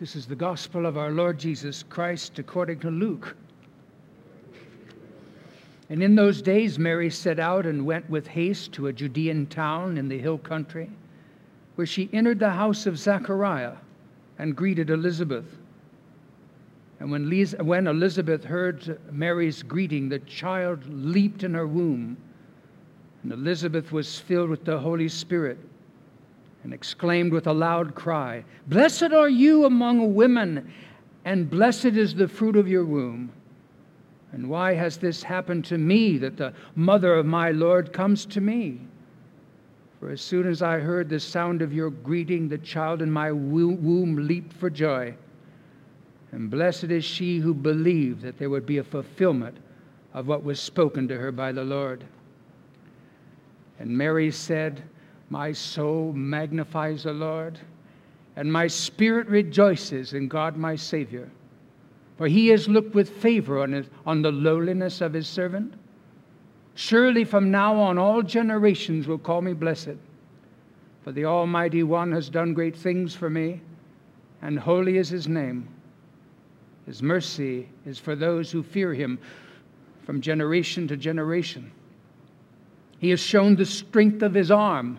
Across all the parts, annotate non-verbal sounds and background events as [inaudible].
This is the gospel of our Lord Jesus Christ according to Luke. And in those days, Mary set out and went with haste to a Judean town in the hill country, where she entered the house of Zachariah and greeted Elizabeth. And when, when Elizabeth heard Mary's greeting, the child leaped in her womb. And Elizabeth was filled with the Holy Spirit and exclaimed with a loud cry, Blessed are you among women, and blessed is the fruit of your womb. And why has this happened to me that the mother of my Lord comes to me? For as soon as I heard the sound of your greeting, the child in my womb leaped for joy. And blessed is she who believed that there would be a fulfillment of what was spoken to her by the Lord. And Mary said, my soul magnifies the Lord, and my spirit rejoices in God my Savior. For he has looked with favor on, his, on the lowliness of his servant. Surely from now on all generations will call me blessed. For the Almighty One has done great things for me, and holy is his name. His mercy is for those who fear him from generation to generation. He has shown the strength of his arm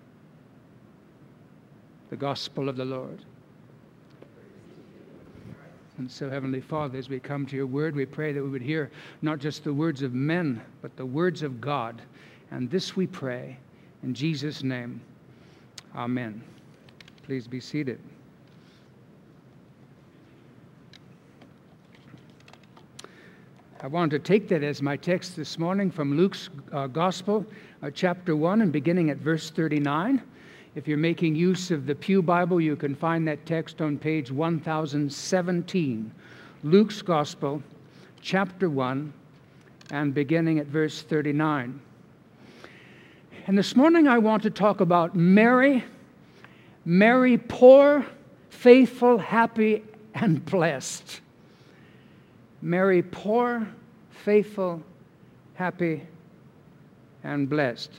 the gospel of the Lord. And so, Heavenly Father, as we come to your word, we pray that we would hear not just the words of men, but the words of God. And this we pray in Jesus' name. Amen. Please be seated. I want to take that as my text this morning from Luke's uh, Gospel, uh, chapter 1, and beginning at verse 39. If you're making use of the Pew Bible, you can find that text on page 1017. Luke's Gospel, chapter 1, and beginning at verse 39. And this morning I want to talk about Mary, Mary poor, faithful, happy, and blessed. Mary poor, faithful, happy, and blessed.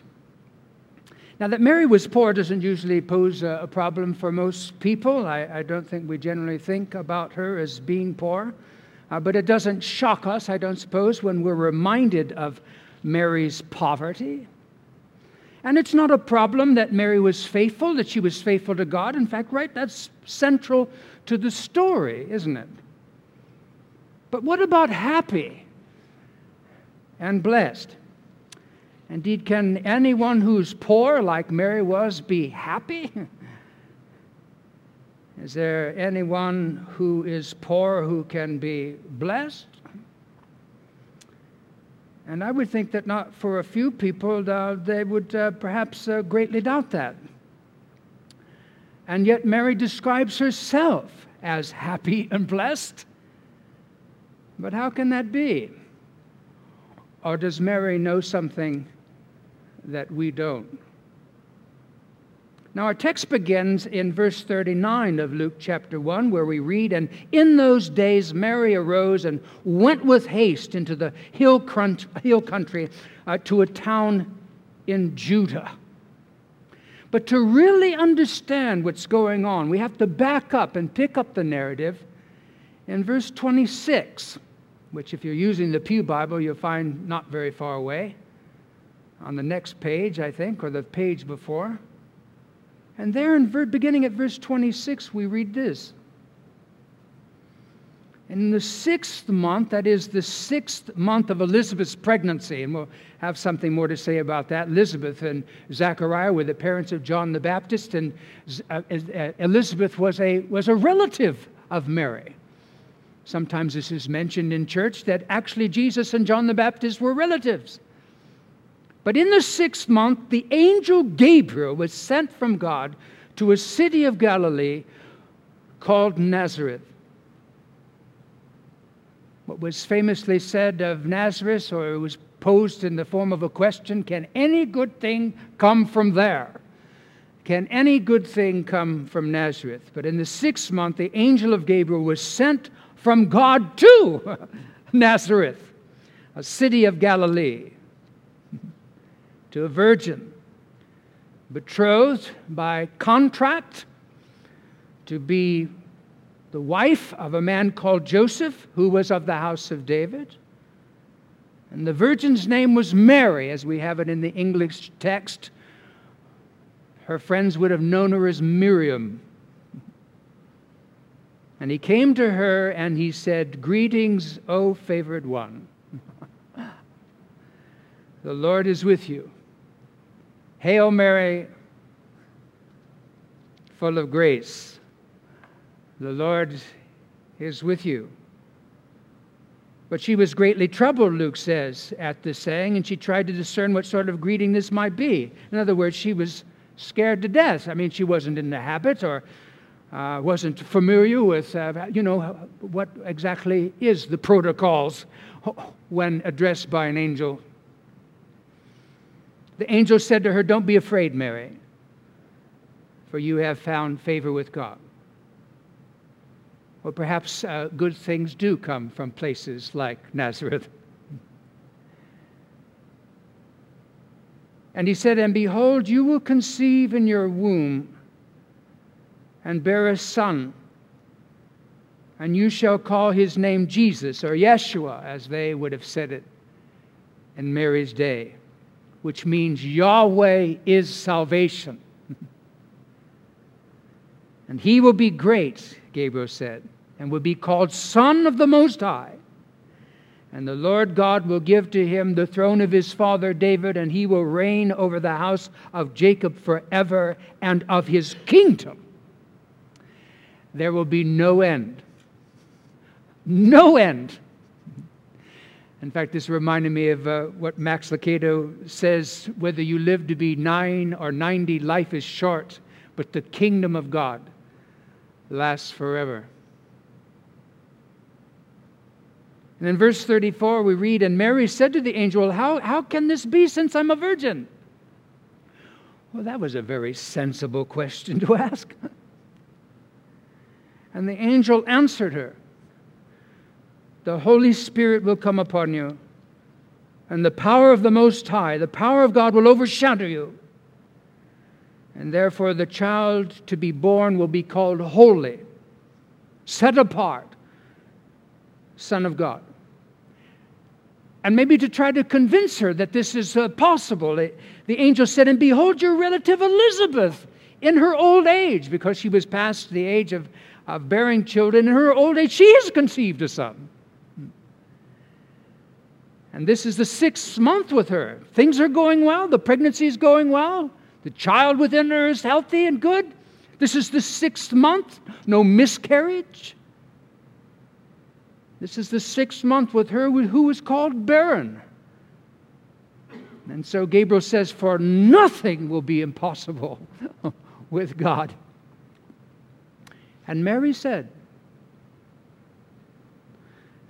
Now, that Mary was poor doesn't usually pose a, problem for most people. I, I, don't think we generally think about her as being poor. Uh, but it doesn't shock us, I don't suppose, when we're reminded of Mary's poverty. And it's not a problem that Mary was faithful, that she was faithful to God. In fact, right, that's central to the story, isn't it? But what about happy and blessed? Indeed, can anyone who's poor, like Mary was, be happy? Is there anyone who is poor who can be blessed? And I would think that not for a few people, uh, they would uh, perhaps uh, greatly doubt that. And yet, Mary describes herself as happy [laughs] and blessed. But how can that be? Or does Mary know something that we don't. Now, our text begins in verse 39 of Luke chapter 1, where we read, And in those days Mary arose and went with haste into the hill, country uh, to a town in Judah. But to really understand what's going on, we have to back up and pick up the narrative in verse 26, which, if you're using the Pew Bible, you'll find not very far away on the next page, I think, or the page before. And there, in beginning at verse 26, we read this. In the sixth month, that is the sixth month of Elizabeth's pregnancy, and we'll have something more to say about that. Elizabeth and Zachariah were the parents of John the Baptist, and uh, uh, Elizabeth was a, was a relative of Mary. Sometimes this is mentioned in church that actually Jesus and John the Baptist were relatives. But in the sixth month, the angel Gabriel was sent from God to a city of Galilee called Nazareth what was famously said of Nazareth, or it was posed in the form of a question Can any good thing come from there? Can any good thing come from Nazareth? But in the sixth month, the angel of Gabriel was sent from God to [laughs] Nazareth, a city of Galilee, to a virgin betrothed by contract to be the wife of a man called Joseph, who was of the house of David. And the virgin's name was Mary, as we have it in the English text. Her friends would have known her as Miriam. And he came to her and he said, Greetings, O favored one. [laughs] the Lord is with you. Hail Mary, full of grace. The Lord is with you. But she was greatly troubled, Luke says, at this saying, and she tried to discern what sort of greeting this might be. In other words, she was scared to death. I mean, she wasn't in the habit or uh, wasn't familiar with, uh, you know, what exactly is the protocols when addressed by an angel. The angel said to her, Don't be afraid, Mary, for you have found favor with God. Or perhaps uh, good things do come from places like Nazareth. And he said, And behold, you will conceive in your womb and bear a son, and you shall call his name Jesus, or Yeshua, as they would have said it in Mary's day, which means Yahweh is salvation. [laughs] and he will be great, Gabriel said and will be called Son of the Most High. And the Lord God will give to him the throne of his father David, and he will reign over the house of Jacob forever, and of his kingdom there will be no end. No end. In fact, this reminded me of uh, what Max Lucado says whether you live to be nine or 90, life is short, but the kingdom of God lasts forever. And in verse 34, we read, And Mary said to the angel, How, how can this be since I'm a virgin? Well, that was a very sensible question to [laughs] ask. and the angel answered her, The Holy Spirit will come upon you, and the power of the Most High, the power of God, will overshadow you. And therefore, the child to be born will be called holy, set apart, Son of God and maybe to try to convince her that this is uh, possible. the angel said, And behold, your relative Elizabeth in her old age, because she was past the age of, of bearing children, in her old age, she has conceived a son. And this is the sixth month with her. Things are going well, the pregnancy is going well, the child within her is healthy and good. This is the sixth month, no miscarriage. This is the sixth month with her who was called barren. And so Gabriel says, For nothing will be impossible [laughs] with God. And Mary said,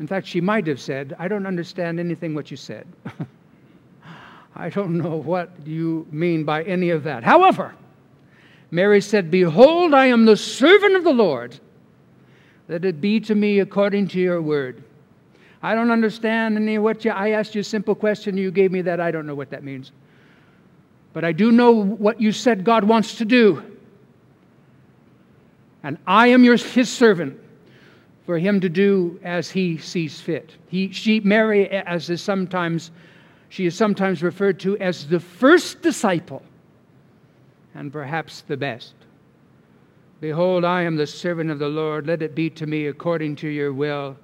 in fact, she might have said, I don't understand anything what you said. [laughs] I don't know what you mean by any of that. However, Mary said, Behold, I am the servant of the Lord. Let it be to me according to your word. I don't understand any of what you, I asked you a simple question, you gave me that. I don't know what that means. But I do know what you said God wants to do. And I am your, his servant for him to do as he sees fit. He, she, Mary, as is sometimes, she is sometimes referred to as the first disciple and perhaps the best. Behold, I am the servant of the Lord. Let it be to me according to your will.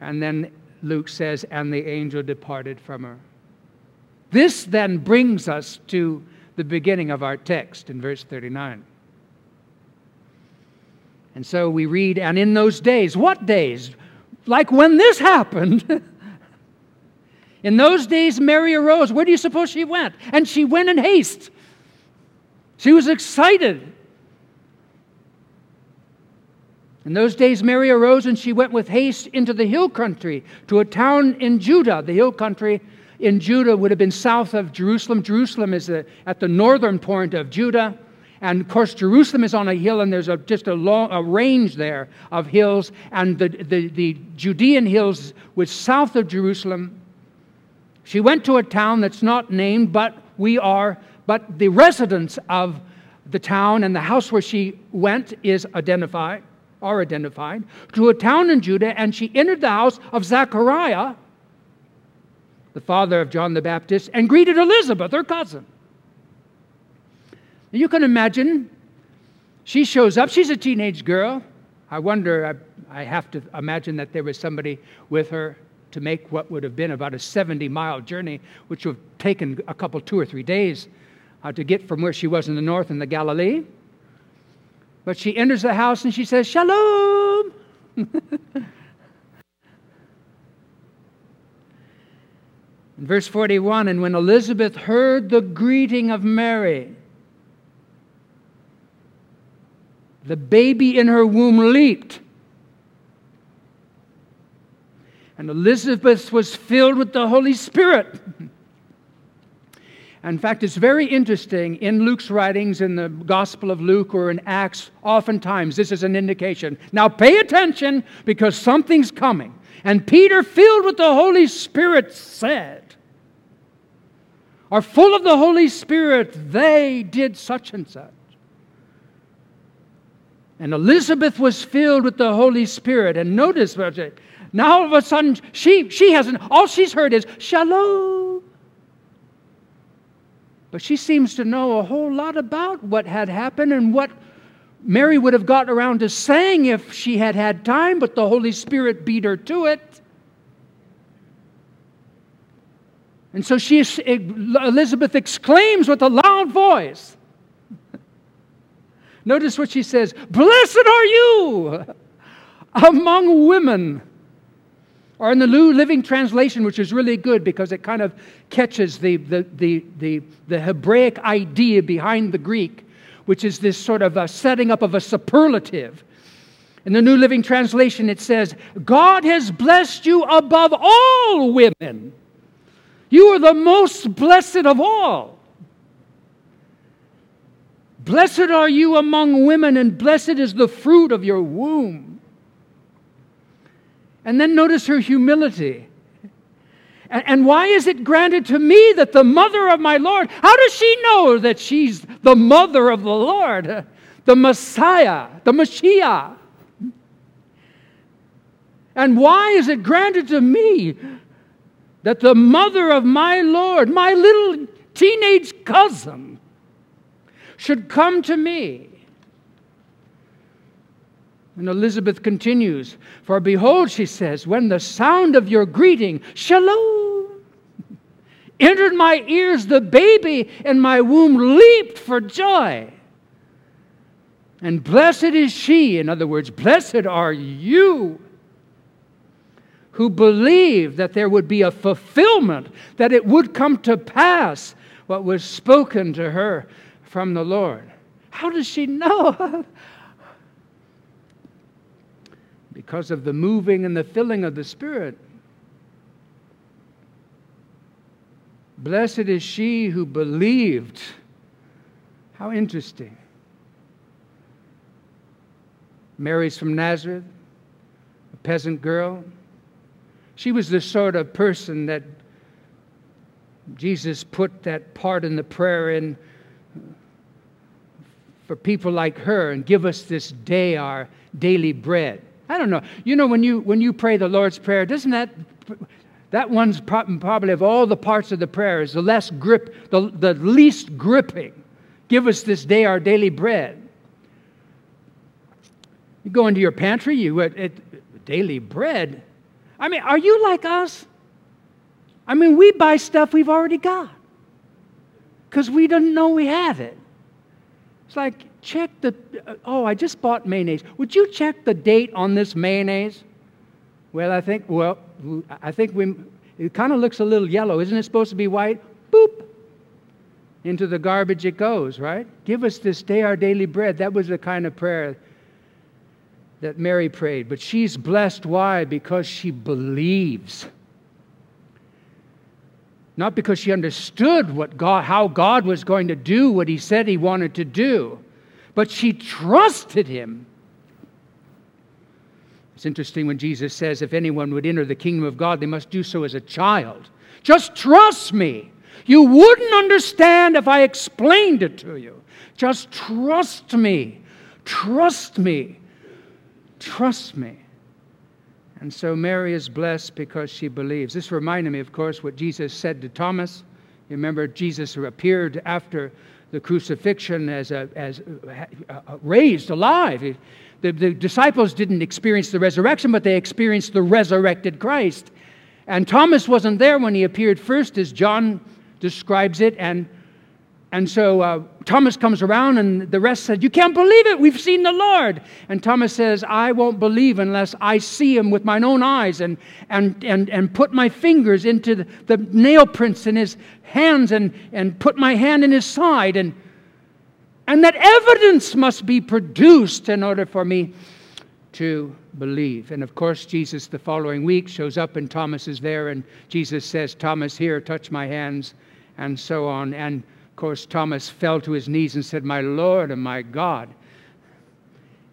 And then Luke says, and the angel departed from her. This then brings us to the beginning of our text in verse 39. And so we read, and in those days, what days? Like when this happened. [laughs] in those days, Mary arose. Where do you suppose she went? And she went in haste. She was excited In those days, Mary arose and she went with haste into the hill country to a town in Judah. The hill country in Judah would have been south of Jerusalem. Jerusalem is the, at the northern point of Judah. And of course, Jerusalem is on a hill, and there's a, just a, long, a range there of hills. And the, the, the Judean hills was south of Jerusalem. She went to a town that's not named, but we are, but the residents of the town and the house where she went is identified are identified, to a town in Judah, and she entered the house of Zechariah, the father of John the Baptist, and greeted Elizabeth, her cousin. You can imagine, she shows up, she's a teenage girl. I wonder, I, I have to imagine that there was somebody with her to make what would have been about a 70 mile journey, which would have taken a couple, two or three days uh, to get from where she was in the north in the Galilee. But she enters the house and she says, Shalom. [laughs] In verse 41, and when Elizabeth heard the greeting of Mary, the baby in her womb leaped. And Elizabeth was filled with the Holy Spirit. [laughs] In fact, it's very interesting in Luke's writings, in the Gospel of Luke or in Acts, oftentimes this is an indication. Now pay attention because something's coming. And Peter, filled with the Holy Spirit, said, Are full of the Holy Spirit, they did such and such. And Elizabeth was filled with the Holy Spirit. And notice, now all of a sudden, she, she hasn't, all she's heard is, Shalom. But she seems to know a whole lot about what had happened and what Mary would have gotten around to saying if she had had time, but the Holy Spirit beat her to it. And so she, Elizabeth exclaims with a loud voice. Notice what she says Blessed are you [laughs] among women. Or in the New Living Translation, which is really good because it kind of catches the, the, the, the, the Hebraic idea behind the Greek, which is this sort of setting up of a superlative. In the New Living Translation, it says, God has blessed you above all women. You are the most blessed of all. Blessed are you among women, and blessed is the fruit of your womb. And then notice her humility. And why is it granted to me that the mother of my Lord, how does she know that she's the mother of the Lord, the Messiah, the Messiah? And why is it granted to me that the mother of my Lord, my little teenage cousin, should come to me? And Elizabeth continues, For behold, she says, when the sound of your greeting, shalom, entered my ears, the baby in my womb leaped for joy. And blessed is she, in other words, blessed are you who believe that there would be a fulfillment, that it would come to pass what was spoken to her from the Lord. How does she know? [laughs] because of the moving and the filling of the Spirit. Blessed is she who believed. How interesting. Mary's from Nazareth, a peasant girl. She was the sort of person that Jesus put that part in the prayer in for people like her and give us this day our daily bread. I don't know. You know, when you, when you pray the Lord's Prayer, doesn't that, that one's probably of all the parts of the prayer is the less grip, the, the least gripping. Give us this day our daily bread. You go into your pantry, you at, at daily bread. I mean, are you like us? I mean, we buy stuff we've already got because we didn't know we have it. It's like check the, oh, I just bought mayonnaise. Would you check the date on this mayonnaise? Well, I think, well, I think we, it kind of looks a little yellow. Isn't it supposed to be white? Boop. Into the garbage it goes, right? Give us this day our daily bread. That was the kind of prayer that Mary prayed, but she's blessed. Why? Because she believes. Not because she understood what God, how God was going to do what he said he wanted to do, but she trusted him. It's interesting when Jesus says, if anyone would enter the kingdom of God, they must do so as a child. Just trust me. You wouldn't understand if I explained it to you. Just trust me. Trust me. Trust me. And so Mary is blessed because she believes. This reminded me, of course, what Jesus said to Thomas. You remember Jesus appeared after the crucifixion as, a, as a, raised alive. The, the disciples didn't experience the resurrection, but they experienced the resurrected Christ. And Thomas wasn't there when he appeared first, as John describes it. And and so uh, Thomas comes around, and the rest said, You can't believe it. We've seen the Lord. And Thomas says, I won't believe unless I see him with my own eyes and, and, and, and put my fingers into the, the nail prints in his hands and, and put my hand in his side. And, and that evidence must be produced in order for me to believe. And of course, Jesus the following week shows up, and Thomas is there, and Jesus says, Thomas, here, touch my hands, and so on. And course, Thomas fell to his knees and said, My Lord and my God.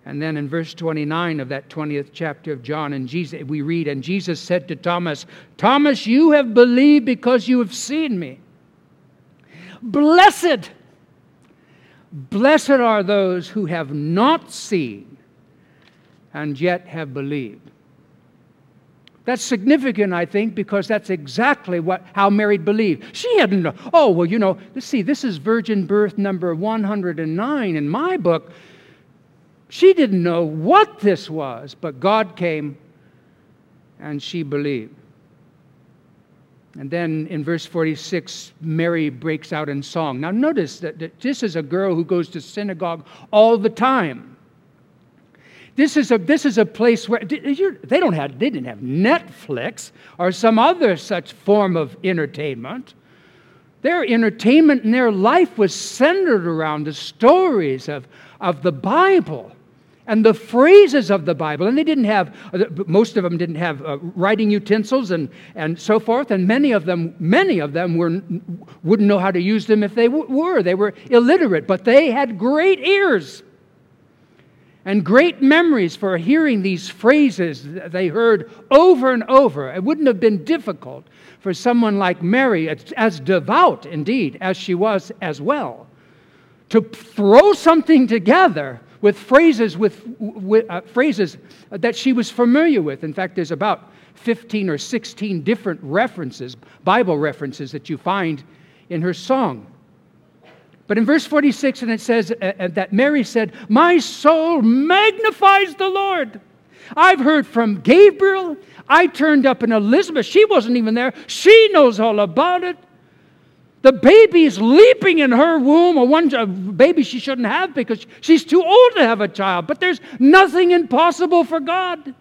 And then in verse 29 of that 20th chapter of John, and Jesus, we read, And Jesus said to Thomas, Thomas, you have believed because you have seen me. Blessed, blessed are those who have not seen and yet have believed. That's significant, I think, because that's exactly what, how Mary believed. She hadn't. Oh, well, you know, let's see, this is virgin birth number 109 in my book. She didn't know what this was, but God came and she believed. And then in verse 46, Mary breaks out in song. Now, notice that, that this is a girl who goes to synagogue all the time. This is a, this is a place where they, don't have, they didn't have Netflix or some other such form of entertainment. Their entertainment and their life was centered around the stories of, of the Bible and the phrases of the Bible. And they didn't have, most of them didn't have uh, writing utensils and, and so forth. And many of them, many of them were, wouldn't know how to use them if they w- were. They were illiterate, but they had great ears and great memories for hearing these phrases they heard over and over. It wouldn't have been difficult for someone like Mary, as devout indeed as she was as well, to throw something together with phrases with, with uh, phrases that she was familiar with. In fact, there's about 15 or 16 different references, Bible references that you find in her song. But in verse 46, and it says uh, uh, that Mary said, My soul magnifies the Lord. I've heard from Gabriel. I turned up in Elizabeth. She wasn't even there. She knows all about it. The baby is leaping in her womb, a, one, a baby she shouldn't have because she's too old to have a child. But there's nothing impossible for God.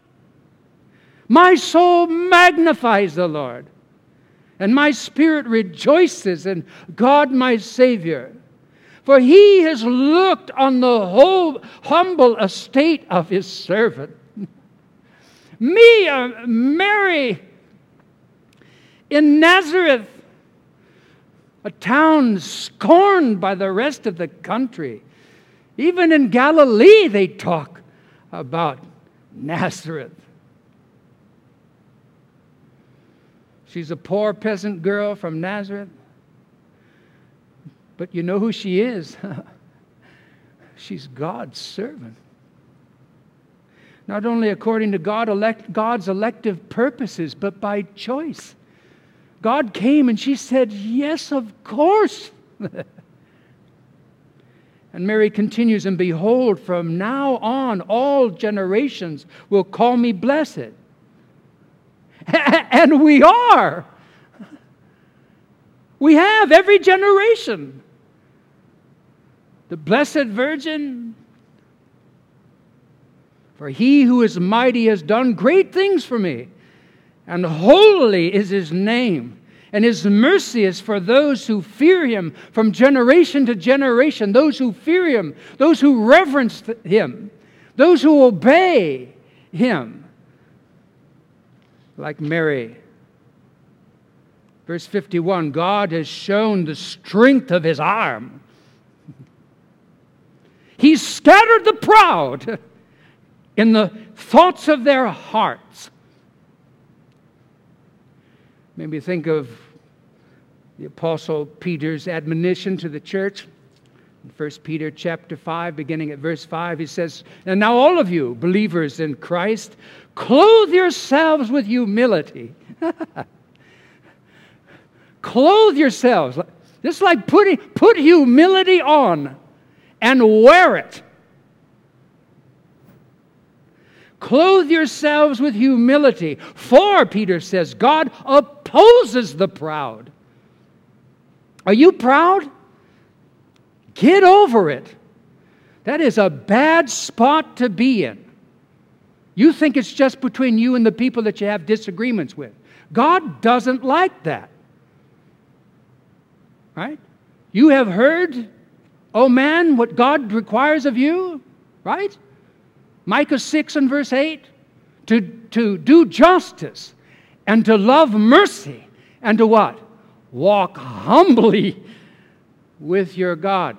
My soul magnifies the Lord, and my spirit rejoices in God my Savior. For he has looked on the whole humble estate of his servant. Me, uh, Mary, in Nazareth, a town scorned by the rest of the country. Even in Galilee, they talk about Nazareth. She's a poor peasant girl from Nazareth. But you know who she is? [laughs] She's God's servant. Not only according to God elect, God's elective purposes, but by choice. God came and she said, Yes, of course. [laughs] and Mary continues, And behold, from now on, all generations will call me blessed. [laughs] and we are. We have every generation the Blessed Virgin. For he who is mighty has done great things for me, and holy is his name. And his mercy is for those who fear him from generation to generation, those who fear him, those who reverence him. those who obey him, like Mary. Verse 51 God has shown the strength of his arm. He's scattered the proud in the thoughts of their hearts. Maybe think of the apostle Peter's admonition to the church. In 1 Peter chapter 5, beginning at verse 5, he says, And now all of you, believers in Christ, clothe yourselves with humility. [laughs] clothe yourselves. Just like putting, put humility on and wear it. Clothe yourselves with humility. For, Peter says, God opposes the proud. Are you proud? Get over it. That is a bad spot to be in. You think it's just between you and the people that you have disagreements with. God doesn't like that. Right? You have heard, oh man, what God requires of you, right? Micah 6 and verse 8 to, to do justice and to love mercy and to what? Walk humbly with your God.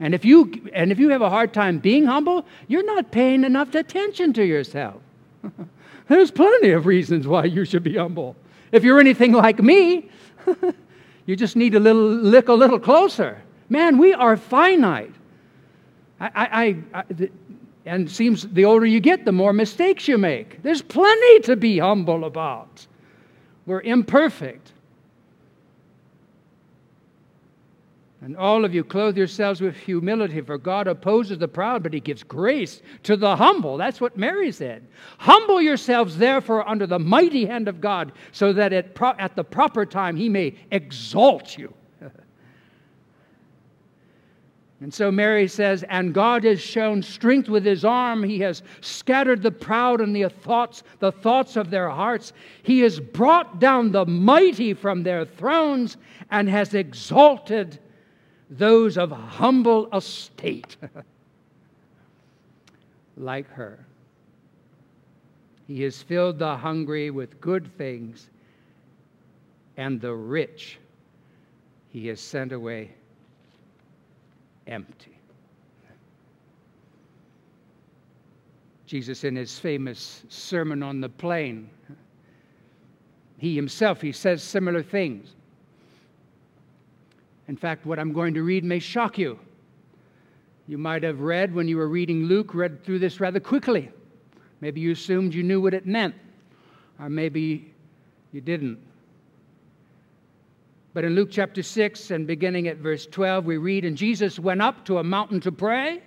And if you and if you have a hard time being humble, you're not paying enough attention to yourself. [laughs] There's plenty of reasons why you should be humble. If you're anything like me, [laughs] you just need to little, look a little closer. Man, we are finite. I, I, I, and seems the older you get, the more mistakes you make. There's plenty to be humble about. We're imperfect. And all of you clothe yourselves with humility, for God opposes the proud, but he gives grace to the humble. That's what Mary said. Humble yourselves, therefore, under the mighty hand of God, so that at, pro- at the proper time he may exalt you. And so Mary says, And God has shown strength with his arm. He has scattered the proud and the thoughts, the thoughts of their hearts. He has brought down the mighty from their thrones and has exalted those of humble estate, [laughs] like her. He has filled the hungry with good things, and the rich he has sent away empty. Jesus, in his famous Sermon on the Plain, he himself, he says similar things. In fact, what I'm going to read may shock you. You might have read when you were reading Luke, read through this rather quickly. Maybe you assumed you knew what it meant, or maybe you didn't. But in Luke chapter 6 and beginning at verse 12, we read, And Jesus went up to a mountain to pray.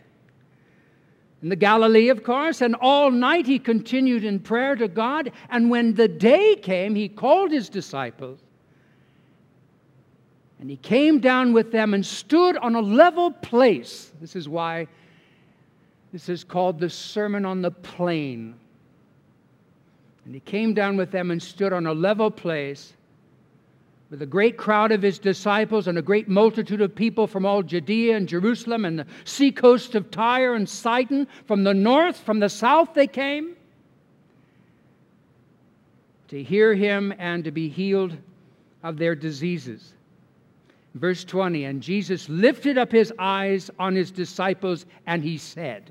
In the Galilee, of course, and all night he continued in prayer to God. And when the day came, he called his disciples and he came down with them and stood on a level place. This is why this is called the Sermon on the Plain. And he came down with them and stood on a level place with a great crowd of his disciples and a great multitude of people from all Judea and Jerusalem and the seacoast of Tyre and Sidon. From the north, from the south, they came to hear him and to be healed of their diseases. Verse 20 And Jesus lifted up his eyes on his disciples and he said,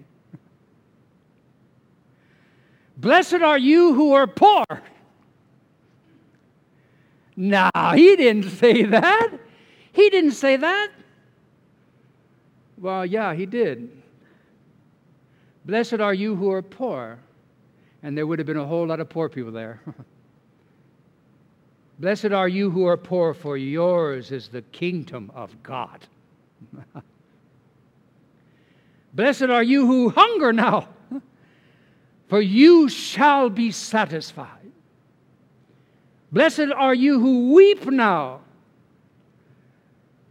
Blessed are you who are poor. No, he didn't say that. He didn't say that. Well, yeah, he did. Blessed are you who are poor. And there would have been a whole lot of poor people there. [laughs] Blessed are you who are poor, for yours is the kingdom of God. [laughs] Blessed are you who hunger now, [laughs] for you shall be satisfied. Blessed are you who weep now,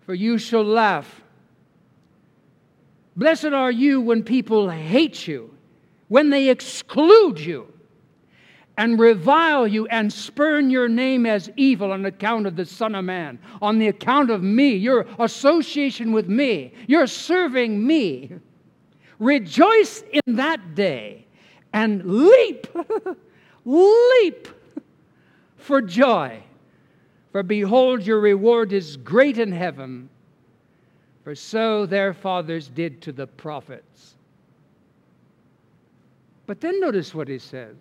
for you shall laugh. Blessed are you when people hate you, when they exclude you and revile you and spurn your name as evil on account of the Son of Man, on the account of me, your association with me, your serving me. Rejoice in that day and leap, [laughs] leap for joy. For behold, your reward is great in heaven, for so their fathers did to the prophets. But then notice what he said.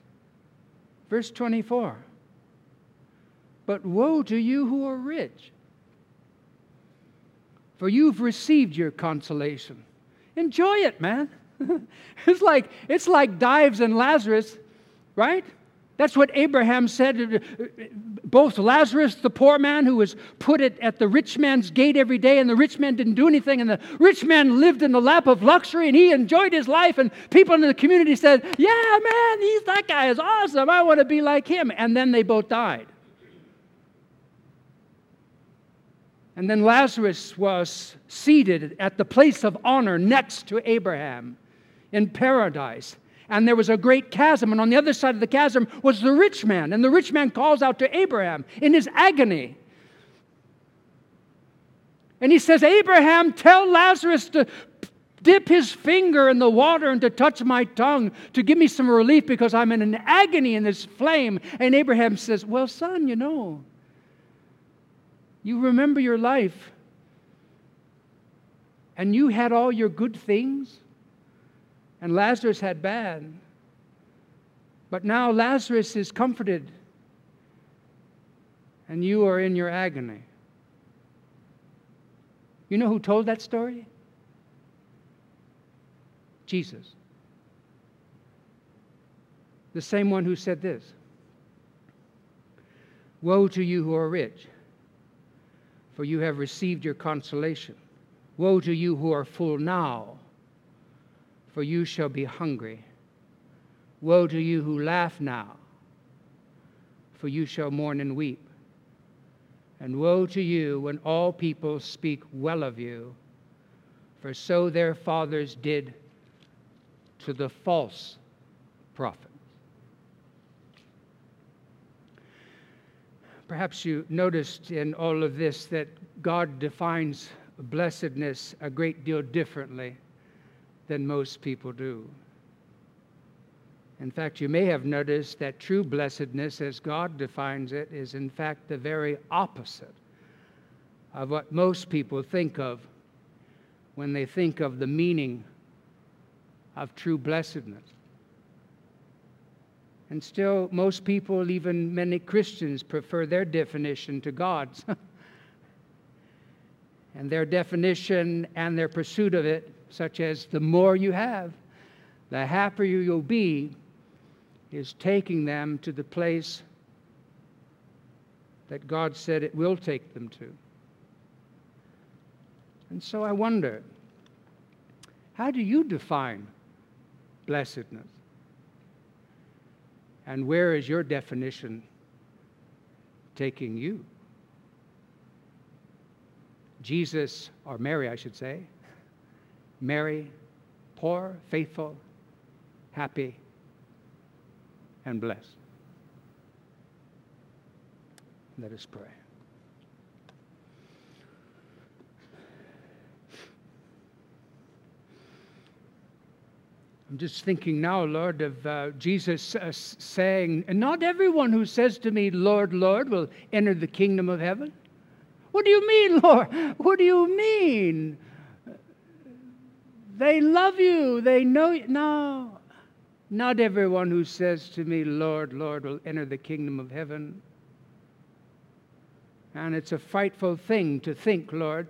Verse 24 But woe to you who are rich, for you've received your consolation. Enjoy it, man. [laughs] it's like it's like Dives and Lazarus, right? That's what Abraham said. Both Lazarus, the poor man who was put at the rich man's gate every day, and the rich man didn't do anything, and the rich man lived in the lap of luxury, and he enjoyed his life. And people in the community said, "Yeah, man, he's that guy is awesome. I want to be like him." And then they both died. And then Lazarus was seated at the place of honor next to Abraham in paradise. And there was a great chasm, and on the other side of the chasm was the rich man. And the rich man calls out to Abraham in his agony. And he says, Abraham, tell Lazarus to dip his finger in the water and to touch my tongue to give me some relief because I'm in an agony in this flame. And Abraham says, Well, son, you know, you remember your life, and you had all your good things, and Lazarus had bad. But now Lazarus is comforted, and you are in your agony. You know who told that story? Jesus. The same one who said this Woe to you who are rich for you have received your consolation. Woe to you who are full now, for you shall be hungry. Woe to you who laugh now, for you shall mourn and weep. And woe to you when all people speak well of you, for so their fathers did to the false prophet. Perhaps you noticed in all of this that God defines blessedness a great deal differently than most people do. In fact, you may have noticed that true blessedness, as God defines it, is in fact the very opposite of what most people think of when they think of the meaning of true blessedness. And still, most people, even many Christians, prefer their definition to God's. [laughs] and their definition and their pursuit of it, such as the more you have, the happier you'll be, is taking them to the place that God said it will take them to. And so I wonder how do you define blessedness? And where is your definition taking you? Jesus, or Mary, I should say, Mary, poor, faithful, happy, and blessed. Let us pray. I'm just thinking now, Lord, of uh, Jesus uh, saying, not everyone who says to me, Lord, Lord, will enter the kingdom of heaven. What do you mean, [laughs] Lord? What do you mean? They love you. They know you. No. Not everyone who says to me, Lord, Lord, will enter the kingdom of heaven. And it's a frightful thing to think, Lord,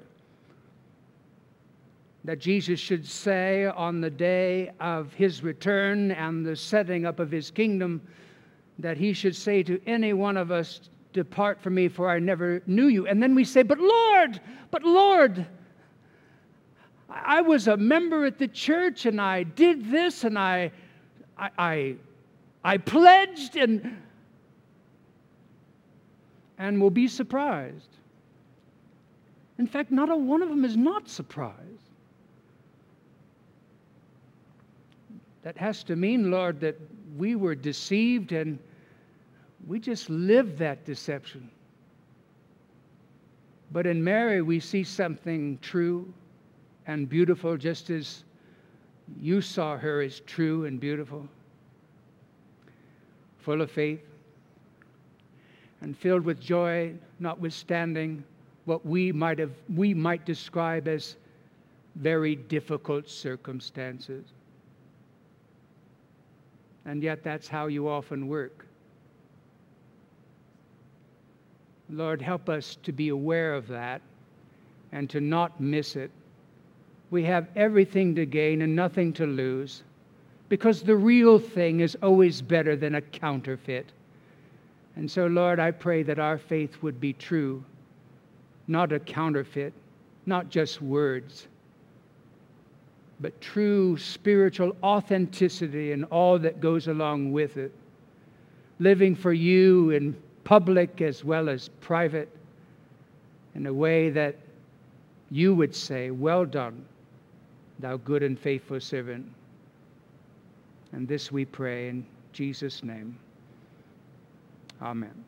that Jesus should say on the day of his return and the setting up of his kingdom, that he should say to any one of us, Depart from me, for I never knew you. And then we say, But Lord, but Lord, I was a member at the church and I did this and I, I, I, I pledged and, and will be surprised. In fact, not a one of them is not surprised. That has to mean, Lord, that we were deceived and we just lived that deception. But in Mary, we see something true and beautiful, just as you saw her as true and beautiful, full of faith, and filled with joy, notwithstanding what we might have we might describe as very difficult circumstances. And yet that's how you often work. Lord, help us to be aware of that and to not miss it. We have everything to gain and nothing to lose because the real thing is always better than a counterfeit. And so, Lord, I pray that our faith would be true, not a counterfeit, not just words, but true spiritual authenticity and all that goes along with it. Living for you in public as well as private in a way that you would say, Well done, thou good and faithful servant. And this we pray in Jesus' name. Amen.